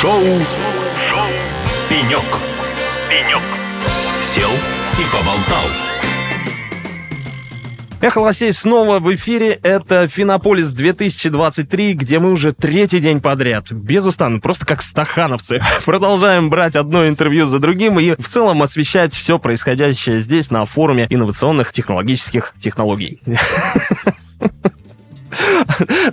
Шоу, Шоу. «Пенек». «Пенек». Сел и поболтал. Эхо Лосей снова в эфире. Это Финополис 2023, где мы уже третий день подряд, безустанно, просто как стахановцы, продолжаем брать одно интервью за другим и в целом освещать все происходящее здесь на форуме инновационных технологических технологий.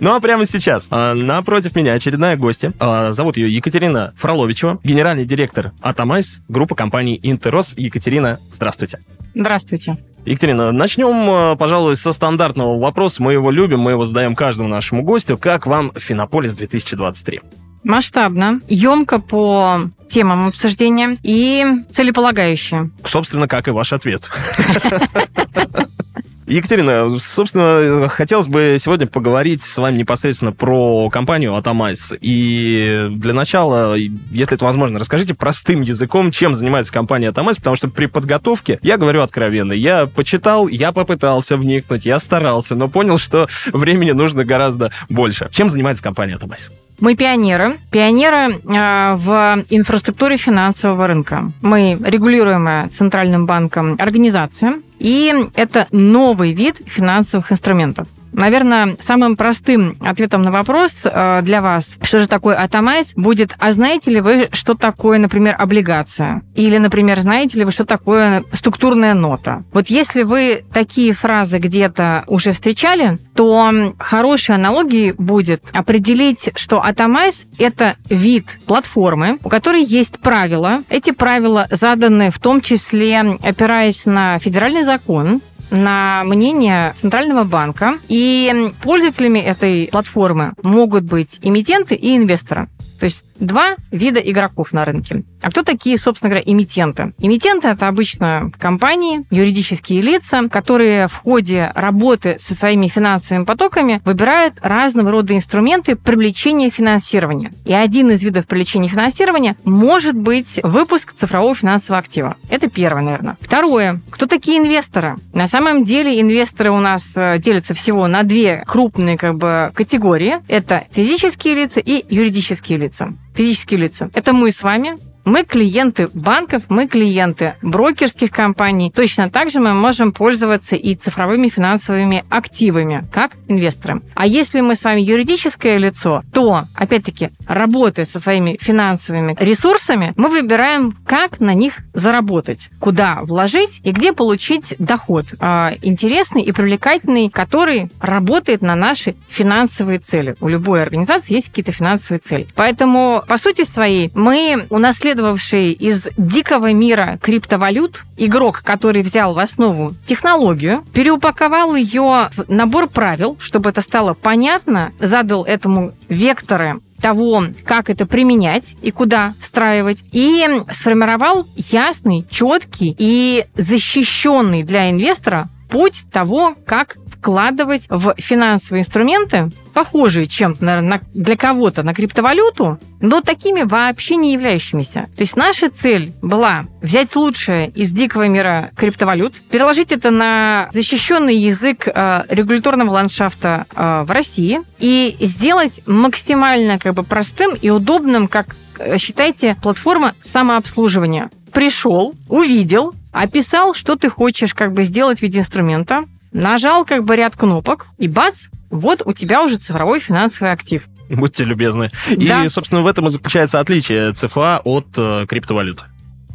Ну а прямо сейчас а, напротив меня очередная гостья. А, зовут ее Екатерина Фроловичева, генеральный директор Атомайз, группа компаний Интерос. Екатерина, здравствуйте. Здравствуйте. Екатерина, начнем, а, пожалуй, со стандартного вопроса. Мы его любим, мы его задаем каждому нашему гостю. Как вам Финополис 2023? Масштабно, емко по темам обсуждения и целеполагающе. Собственно, как и ваш ответ. Екатерина, собственно, хотелось бы сегодня поговорить с вами непосредственно про компанию Атомайз. И для начала, если это возможно, расскажите простым языком, чем занимается компания Атомайз, потому что при подготовке, я говорю откровенно, я почитал, я попытался вникнуть, я старался, но понял, что времени нужно гораздо больше. Чем занимается компания Атомайз? Мы пионеры. Пионеры э, в инфраструктуре финансового рынка. Мы регулируемая Центральным банком организация. И это новый вид финансовых инструментов. Наверное, самым простым ответом на вопрос э, для вас, что же такое атомайз, будет, а знаете ли вы, что такое, например, облигация? Или, например, знаете ли вы, что такое структурная нота? Вот если вы такие фразы где-то уже встречали, то хорошей аналогией будет определить, что атомайз – это вид платформы, у которой есть правила. Эти правила заданы в том числе опираясь на федеральный закон, на мнение Центрального банка. И пользователями этой платформы могут быть эмитенты и инвесторы. То есть два вида игроков на рынке. А кто такие, собственно говоря, эмитенты? Эмитенты – это обычно компании, юридические лица, которые в ходе работы со своими финансовыми потоками выбирают разного рода инструменты привлечения финансирования. И один из видов привлечения финансирования может быть выпуск цифрового финансового актива. Это первое, наверное. Второе. Кто такие инвесторы? На самом деле инвесторы у нас э, делятся всего на две крупные как бы, категории. Это физические лица и юридические лица физические лица. Это мы с вами, мы клиенты банков, мы клиенты брокерских компаний. Точно так же мы можем пользоваться и цифровыми финансовыми активами, как инвесторы. А если мы с вами юридическое лицо, то, опять-таки, работая со своими финансовыми ресурсами, мы выбираем, как на них заработать, куда вложить и где получить доход а, интересный и привлекательный, который работает на наши финансовые цели. У любой организации есть какие-то финансовые цели. Поэтому, по сути своей, мы унаследовали унаследовавший из дикого мира криптовалют игрок, который взял в основу технологию, переупаковал ее в набор правил, чтобы это стало понятно, задал этому векторы того, как это применять и куда встраивать, и сформировал ясный, четкий и защищенный для инвестора путь того, как вкладывать в финансовые инструменты, похожие чем-то, наверное, для кого-то на криптовалюту, но такими вообще не являющимися. То есть наша цель была взять лучшее из дикого мира криптовалют, переложить это на защищенный язык э, регуляторного ландшафта э, в России и сделать максимально как бы простым и удобным, как э, считайте, платформа самообслуживания. Пришел, увидел, описал, что ты хочешь как бы сделать в виде инструмента, нажал как бы ряд кнопок, и бац, вот у тебя уже цифровой финансовый актив. Будьте любезны. Да. И, собственно, в этом и заключается отличие ЦФА от э, криптовалюты.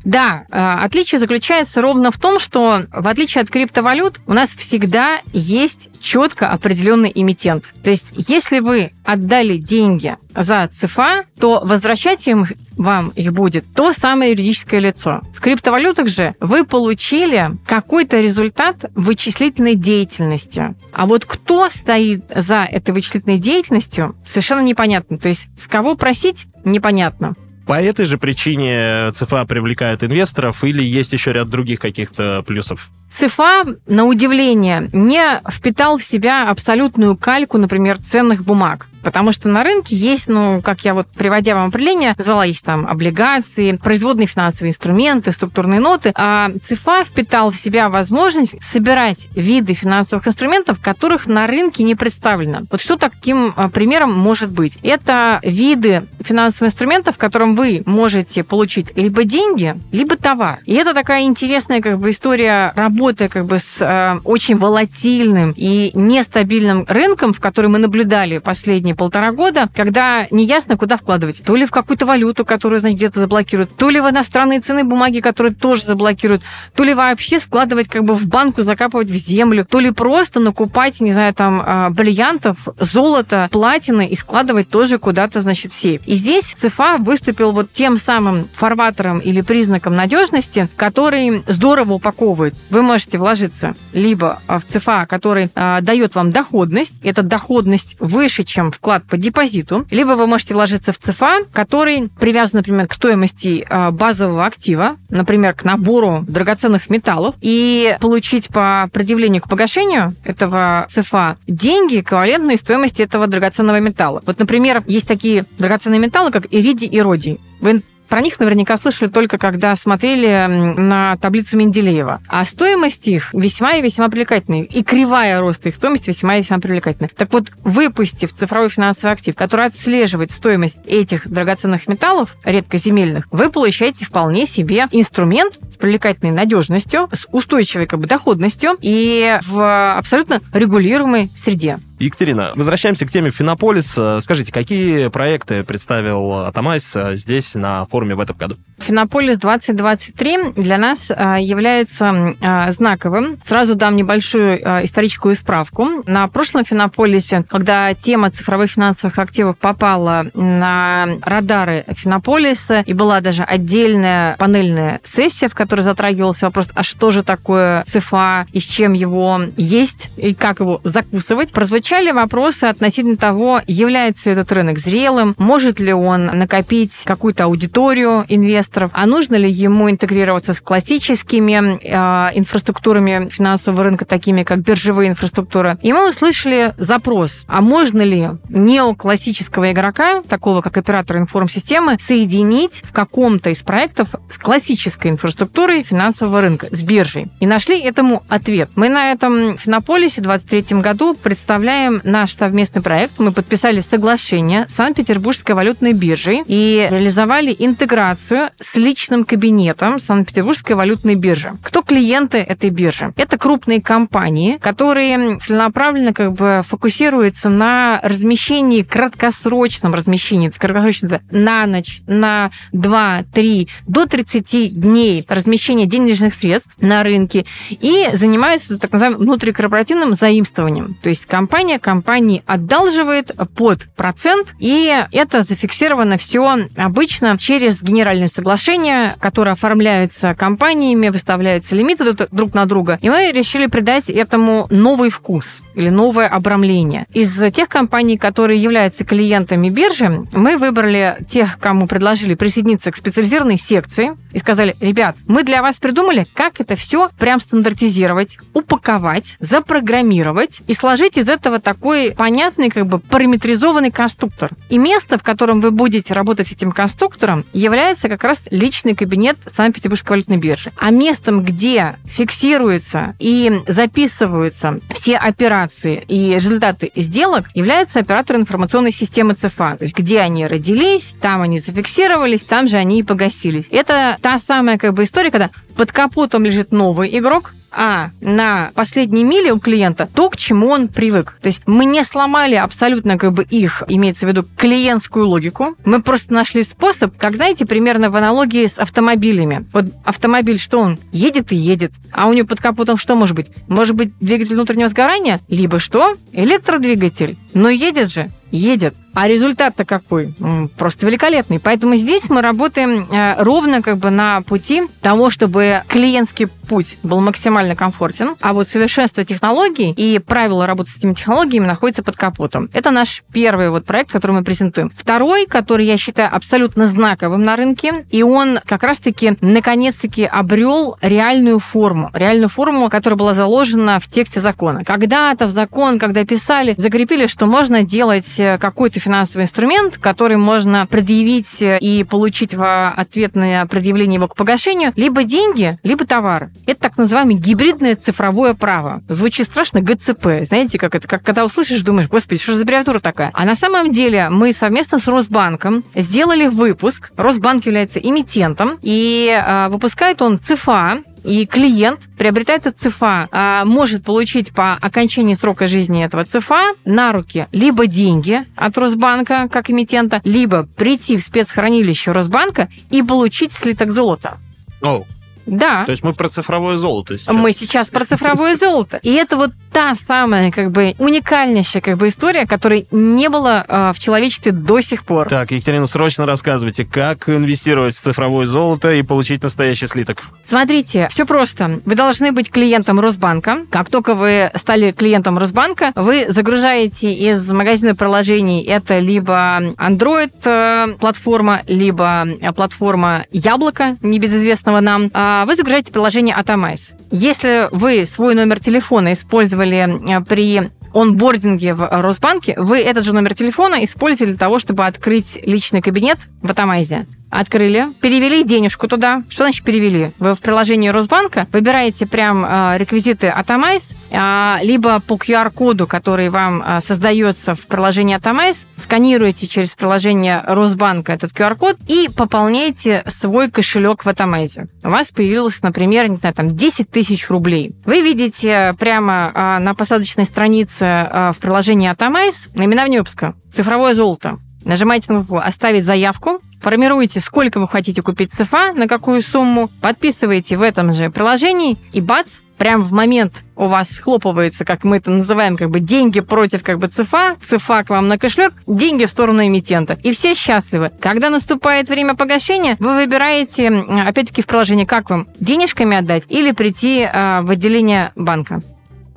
Да, э, отличие заключается ровно в том, что в отличие от криптовалют у нас всегда есть четко определенный эмитент. То есть, если вы отдали деньги за ЦФА, то возвращать им вам их будет то самое юридическое лицо. В криптовалютах же вы получили какой-то результат вычислительной деятельности. А вот кто стоит за этой вычислительной деятельностью, совершенно непонятно. То есть с кого просить, непонятно. По этой же причине ЦФА привлекают инвесторов или есть еще ряд других каких-то плюсов? ЦИФА, на удивление, не впитал в себя абсолютную кальку, например, ценных бумаг. Потому что на рынке есть, ну, как я вот, приводя вам определение, назвала, есть там облигации, производные финансовые инструменты, структурные ноты, а ЦИФА впитал в себя возможность собирать виды финансовых инструментов, которых на рынке не представлено. Вот что таким а, примером может быть? Это виды финансовых инструментов, в котором вы можете получить либо деньги, либо товар. И это такая интересная как бы история работы как бы с э, очень волатильным и нестабильным рынком, в который мы наблюдали последние полтора года, когда неясно, куда вкладывать. То ли в какую-то валюту, которую, значит, где-то заблокируют, то ли в иностранные цены бумаги, которые тоже заблокируют, то ли вообще складывать как бы в банку, закапывать в землю, то ли просто накупать, не знаю, там, а, бриллиантов, золото, платины и складывать тоже куда-то, значит, в сейф. И здесь ЦФА выступил вот тем самым фарватером или признаком надежности, который здорово упаковывает. Вы можете вложиться либо в ЦФА, который э, дает вам доходность, эта доходность выше, чем вклад по депозиту, либо вы можете вложиться в ЦФА, который привязан, например, к стоимости а, базового актива, например, к набору драгоценных металлов, и получить по предъявлению к погашению этого ЦФА деньги, эквивалентные стоимости этого драгоценного металла. Вот, например, есть такие драгоценные металлы, как иридий и родий. Вы про них наверняка слышали только когда смотрели на таблицу Менделеева. А стоимость их весьма и весьма привлекательная. И кривая роста их стоимости весьма и весьма привлекательная. Так вот, выпустив цифровой финансовый актив, который отслеживает стоимость этих драгоценных металлов, редкоземельных, вы получаете вполне себе инструмент с привлекательной надежностью, с устойчивой как бы, доходностью и в абсолютно регулируемой среде. Екатерина, возвращаемся к теме Финополис. Скажите, какие проекты представил Атамайс здесь на форуме в этом году? Финополис 2023 для нас а, является знаковым. Сразу дам небольшую историческую справку. На прошлом Финополисе, когда тема цифровых финансовых активов попала на радары Финополиса, и была даже отдельная панельная сессия, в которой затрагивался вопрос, а что же такое ЦФА, и с чем его есть, и как его закусывать, прозвучали вопросы относительно того, является ли этот рынок зрелым, может ли он накопить какую-то аудиторию инвесторов, а нужно ли ему интегрироваться с классическими э, инфраструктурами финансового рынка, такими как биржевые инфраструктуры. И мы услышали запрос, а можно ли неоклассического игрока, такого как оператор информсистемы, соединить в каком-то из проектов с классической инфраструктурой финансового рынка, с биржей. И нашли этому ответ. Мы на этом Финополисе в 2023 году представляем наш совместный проект. Мы подписали соглашение с Санкт-Петербургской валютной биржей и реализовали интеграцию с личным кабинетом Санкт-Петербургской валютной биржи. Кто клиенты этой биржи? Это крупные компании, которые целенаправленно как бы фокусируются на размещении, краткосрочном размещении, краткосрочно на ночь, на 2, 3, до 30 дней размещения денежных средств на рынке и занимаются так называемым внутрикорпоративным заимствованием. То есть компания компании одалживает под процент, и это зафиксировано все обычно через генеральный соглашения, которые оформляются компаниями, выставляются лимиты друг на друга. И мы решили придать этому новый вкус или новое обрамление. Из тех компаний, которые являются клиентами биржи, мы выбрали тех, кому предложили присоединиться к специализированной секции и сказали, ребят, мы для вас придумали, как это все прям стандартизировать, упаковать, запрограммировать и сложить из этого такой понятный, как бы параметризованный конструктор. И место, в котором вы будете работать с этим конструктором, является как раз личный кабинет Санкт-Петербургской валютной биржи. А местом, где фиксируются и записываются все операции и результаты сделок, является оператор информационной системы ЦФА. То есть где они родились, там они зафиксировались, там же они и погасились. Это та самая как бы история, когда под капотом лежит новый игрок, а на последней миле у клиента то, к чему он привык. То есть мы не сломали абсолютно как бы их, имеется в виду, клиентскую логику. Мы просто нашли способ, как, знаете, примерно в аналогии с автомобилями. Вот автомобиль, что он? Едет и едет. А у него под капотом что может быть? Может быть двигатель внутреннего сгорания? Либо что? Электродвигатель. Но едет же, едет. А результат-то какой? Просто великолепный. Поэтому здесь мы работаем э, ровно как бы на пути того, чтобы клиентский путь был максимально комфортен, а вот совершенство технологий и правила работы с этими технологиями находятся под капотом. Это наш первый вот проект, который мы презентуем. Второй, который я считаю абсолютно знаковым на рынке, и он как раз-таки наконец-таки обрел реальную форму, реальную форму, которая была заложена в тексте закона. Когда-то в закон, когда писали, закрепили, что можно делать э, какой-то финансовый инструмент, который можно предъявить и получить в ответ на предъявление его к погашению либо деньги, либо товар. Это так называемое гибридное цифровое право. Звучит страшно ГЦП. Знаете, как это, как когда услышишь, думаешь, господи, что за аббревиатура такая? А на самом деле мы совместно с Росбанком сделали выпуск. Росбанк является эмитентом, и э, выпускает он ЦФА, и клиент приобретает этот ЦФА, а, может получить по окончании срока жизни этого ЦФА на руки либо деньги от Росбанка как эмитента, либо прийти в спецхранилище Росбанка и получить слиток золота. Oh. Да. То есть мы про цифровое золото сейчас. Мы сейчас про цифровое золото. И это вот та самая как бы уникальнейшая как бы история, которой не было э, в человечестве до сих пор. Так, Екатерина, срочно рассказывайте, как инвестировать в цифровое золото и получить настоящий слиток. Смотрите, все просто. Вы должны быть клиентом Росбанка. Как только вы стали клиентом Росбанка, вы загружаете из магазина приложений это либо Android э, платформа, либо э, платформа Яблоко, небезызвестного нам. А вы загружаете приложение Atomize. Если вы свой номер телефона использовали э, при онбординге в Росбанке, вы этот же номер телефона использовали для того, чтобы открыть личный кабинет в Атомайзе. Открыли, перевели денежку туда. Что значит перевели? Вы в приложении Росбанка выбираете прям э, реквизиты Атомайз, либо по QR-коду, который вам э, создается в приложении Атомайз, сканируете через приложение Росбанка этот QR-код и пополняете свой кошелек в Атомайзе. У вас появилось, например, не знаю, там 10 тысяч рублей. Вы видите прямо на посадочной странице в приложении Атомайз наименование выпуска «Цифровое золото». Нажимаете на кнопку «Оставить заявку», формируете, сколько вы хотите купить ЦФА, на какую сумму, подписываете в этом же приложении, и бац, прям в момент у вас схлопывается, как мы это называем, как бы деньги против как бы ЦФА, ЦФА к вам на кошелек, деньги в сторону эмитента. И все счастливы. Когда наступает время погашения, вы выбираете, опять-таки в приложении, как вам, денежками отдать или прийти э, в отделение банка.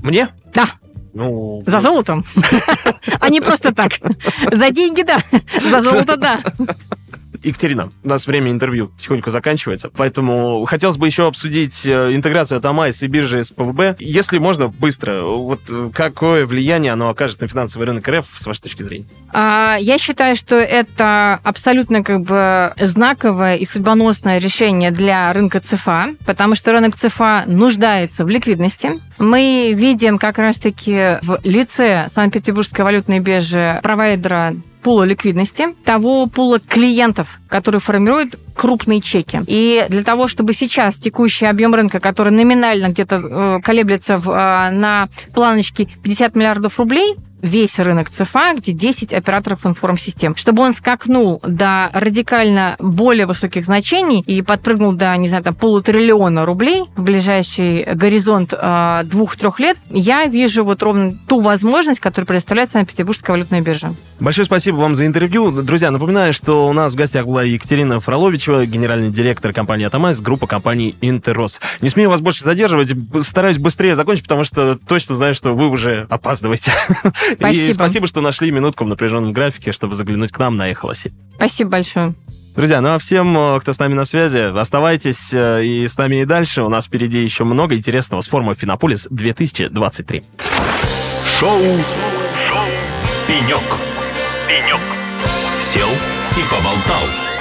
Мне? Да. Ну, За золотом? А не просто так. За деньги, да. За золото, да. Екатерина, у нас время интервью потихоньку заканчивается, поэтому хотелось бы еще обсудить э, интеграцию Атомайз и биржи СПВБ. Если можно, быстро, вот э, какое влияние оно окажет на финансовый рынок РФ, с вашей точки зрения? А, я считаю, что это абсолютно как бы знаковое и судьбоносное решение для рынка ЦФА, потому что рынок ЦФА нуждается в ликвидности. Мы видим как раз-таки в лице Санкт-Петербургской валютной биржи провайдера пула ликвидности, того пула клиентов, которые формируют крупные чеки. И для того, чтобы сейчас текущий объем рынка, который номинально где-то э, колеблется в, э, на планочке 50 миллиардов рублей, весь рынок ЦФА, где 10 операторов информсистем, чтобы он скакнул до радикально более высоких значений и подпрыгнул до, не знаю, там, полутриллиона рублей в ближайший горизонт э, двух-трех лет, я вижу вот ровно ту возможность, которую представляет Санкт-Петербургская валютная биржа. Большое спасибо вам за интервью. Друзья, напоминаю, что у нас в гостях была Екатерина Фроловичева, генеральный директор компании «Атомайз», группа компании «Интерос». Не смею вас больше задерживать, стараюсь быстрее закончить, потому что точно знаю, что вы уже опаздываете. Спасибо. И спасибо, что нашли минутку в напряженном графике, чтобы заглянуть к нам на «Эхолосе». Спасибо большое. Друзья, ну а всем, э, кто с нами на связи, оставайтесь э, и с нами и дальше. У нас впереди еще много интересного с форума «Финополис 2023». Шоу, Шоу. «Пенек». «Пенек». Сел и поболтал.